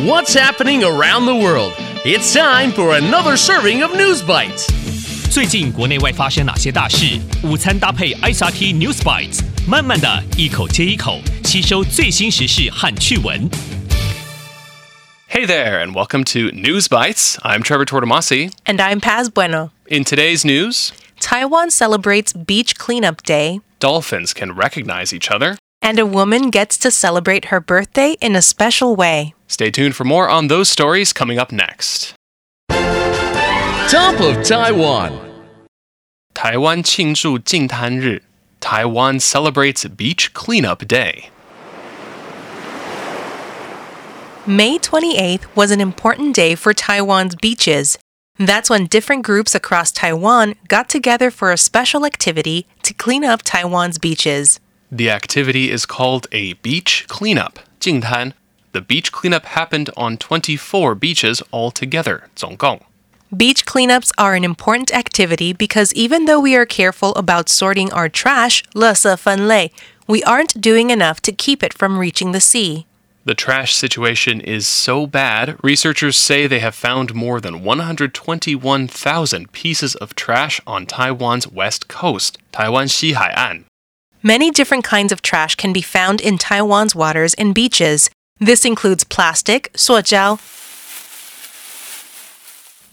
What's happening around the world? It's time for another serving of News Bites. 最近国内外发生哪些大事？午餐搭配 ICRT News Bites，慢慢的一口接一口吸收最新时事和趣闻。Hey there, and welcome to News Bites. I'm Trevor Tortomasi. And I'm Paz Bueno. In today's news, Taiwan celebrates Beach Cleanup Day. Dolphins can recognize each other and a woman gets to celebrate her birthday in a special way. Stay tuned for more on those stories coming up next. Top of Taiwan. 台湾庆祝净滩日. Taiwan celebrates Beach Cleanup Day. May 28th was an important day for Taiwan's beaches. That's when different groups across Taiwan got together for a special activity to clean up Taiwan's beaches. The activity is called a beach cleanup, 净滩. The beach cleanup happened on 24 beaches altogether, 总共. Beach cleanups are an important activity because even though we are careful about sorting our trash, 垃圾分类, we aren't doing enough to keep it from reaching the sea. The trash situation is so bad, researchers say they have found more than 121,000 pieces of trash on Taiwan's west coast, Taiwan 西海岸. Many different kinds of trash can be found in Taiwan's waters and beaches. This includes plastic, 塑胶,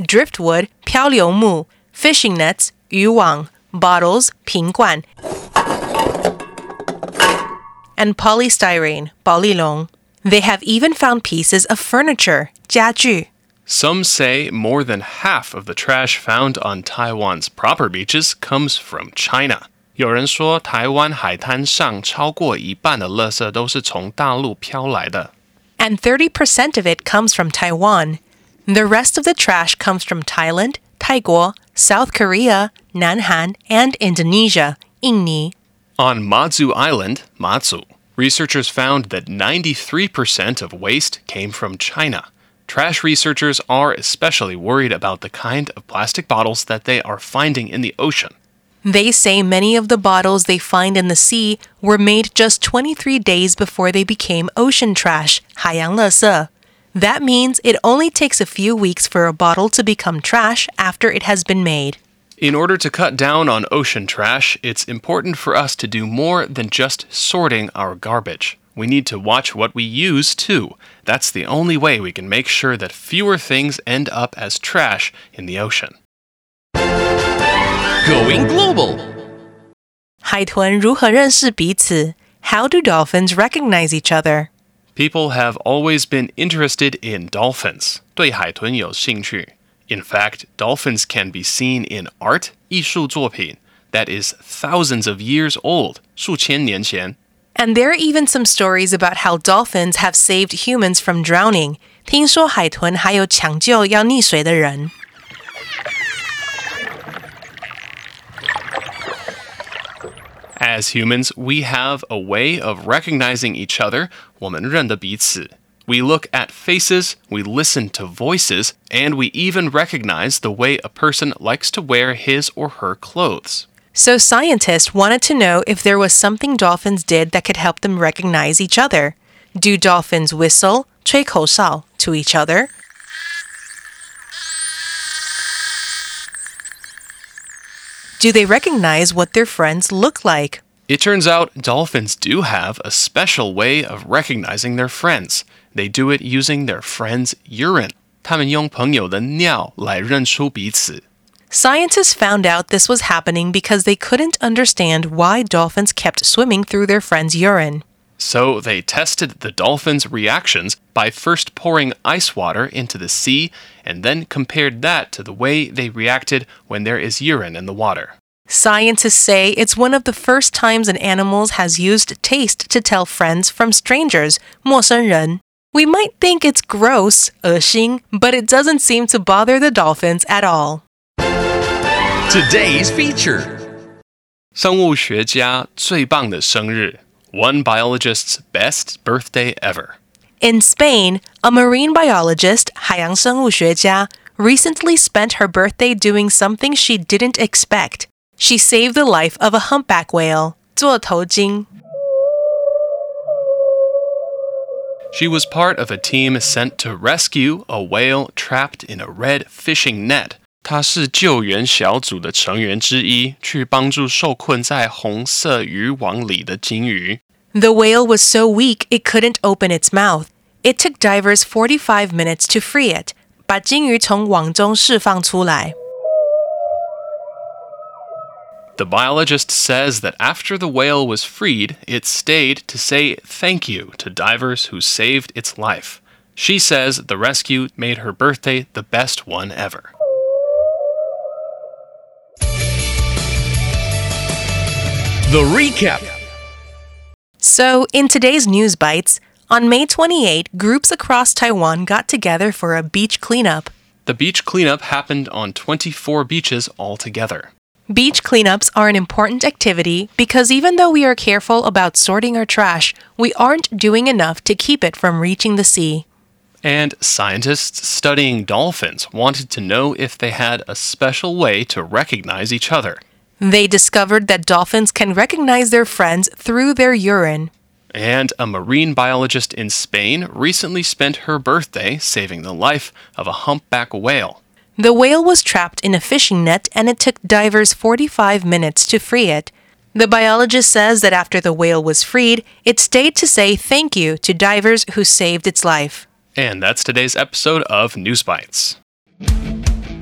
driftwood, 漂流木, fishing nets, 渔网, bottles, 瓶罐, and polystyrene, 保丽龙. They have even found pieces of furniture, 家具. Some say more than half of the trash found on Taiwan's proper beaches comes from China. 有人说，台湾海滩上超过一半的垃圾都是从大陆飘来的。 and 30% of it comes from Taiwan. The rest of the trash comes from Thailand, Taiwan, South Korea, Nanhan, and Indonesia, 印尼. On Matsu Island, Matsu, researchers found that 93% of waste came from China. Trash researchers are especially worried about the kind of plastic bottles that they are finding in the ocean. They say many of the bottles they find in the sea were made just 23 days before they became ocean trash, 海洋垃圾. That means it only takes a few weeks for a bottle to become trash after it has been made. In order to cut down on ocean trash, it's important for us to do more than just sorting our garbage. We need to watch what we use too. That's the only way we can make sure that fewer things end up as trash in the ocean. Going global. 海豚如何认识彼此? How do dolphins recognize each other? People have always been interested in dolphins. 对海豚有兴趣. In fact, dolphins can be seen in art, 艺术作品, that is thousands of years old, 数千年前. And there are even some stories about how dolphins have saved humans from drowning. 听说海豚还有抢救要溺水的人。 As humans, we have a way of recognizing each other. 我们认得彼此. We look at faces, we listen to voices, and we even recognize the way a person likes to wear his or her clothes. So scientists wanted to know if there was something dolphins did that could help them recognize each other. Do dolphins whistle, 吹口哨 to each other? Do they recognize what their friends look like? It turns out dolphins do have a special way of recognizing their friends. They do it using their friends' urine. 他们用朋友的尿来认出彼此。 Scientists found out this was happening because they couldn't understand why dolphins kept swimming through their friends' urine. So they tested the dolphins' reactions by first pouring ice water into the sea and then compared that to the way they reacted when there is urine in the water. Scientists say it's one of the first times an animal has used taste to tell friends from strangers, 陌生人. We might think it's gross, 恶心, but it doesn't seem to bother the dolphins at all. Today's feature. 生物学家最棒的生日 one biologist's best birthday ever. In Spain, a marine biologist, 海洋生物学家, recently spent her birthday doing something she didn't expect. She saved the life of a humpback whale. 座头鲸. She was part of a team sent to rescue a whale trapped in a red fishing net 她是救援小组的成员之一，去帮助受困在红色渔网里的鲸鱼。 The whale was so weak it couldn't open its mouth. It took divers 45 minutes to free it. 把鲸鱼从网中释放出来。 The biologist says that after the whale was freed, it stayed to say thank you to divers who saved its life. She says the rescue made her birthday the best one ever. The recap. So, in today's News Bites, on May 28, groups across Taiwan got together for a beach cleanup. The beach cleanup happened on 24 beaches altogether. Beach cleanups are an important activity because even though we are careful about sorting our trash, we aren't doing enough to keep it from reaching the sea. And scientists studying dolphins wanted to know if they had a special way to recognize each other. They discovered that dolphins can recognize their friends through their urine. And a marine biologist in Spain recently spent her birthday saving the life of a humpback whale. The whale was trapped in a fishing net and it took divers 45 minutes to free it. The biologist says that after the whale was freed, it stayed to say thank you to divers who saved its life. And that's today's episode of News Bites.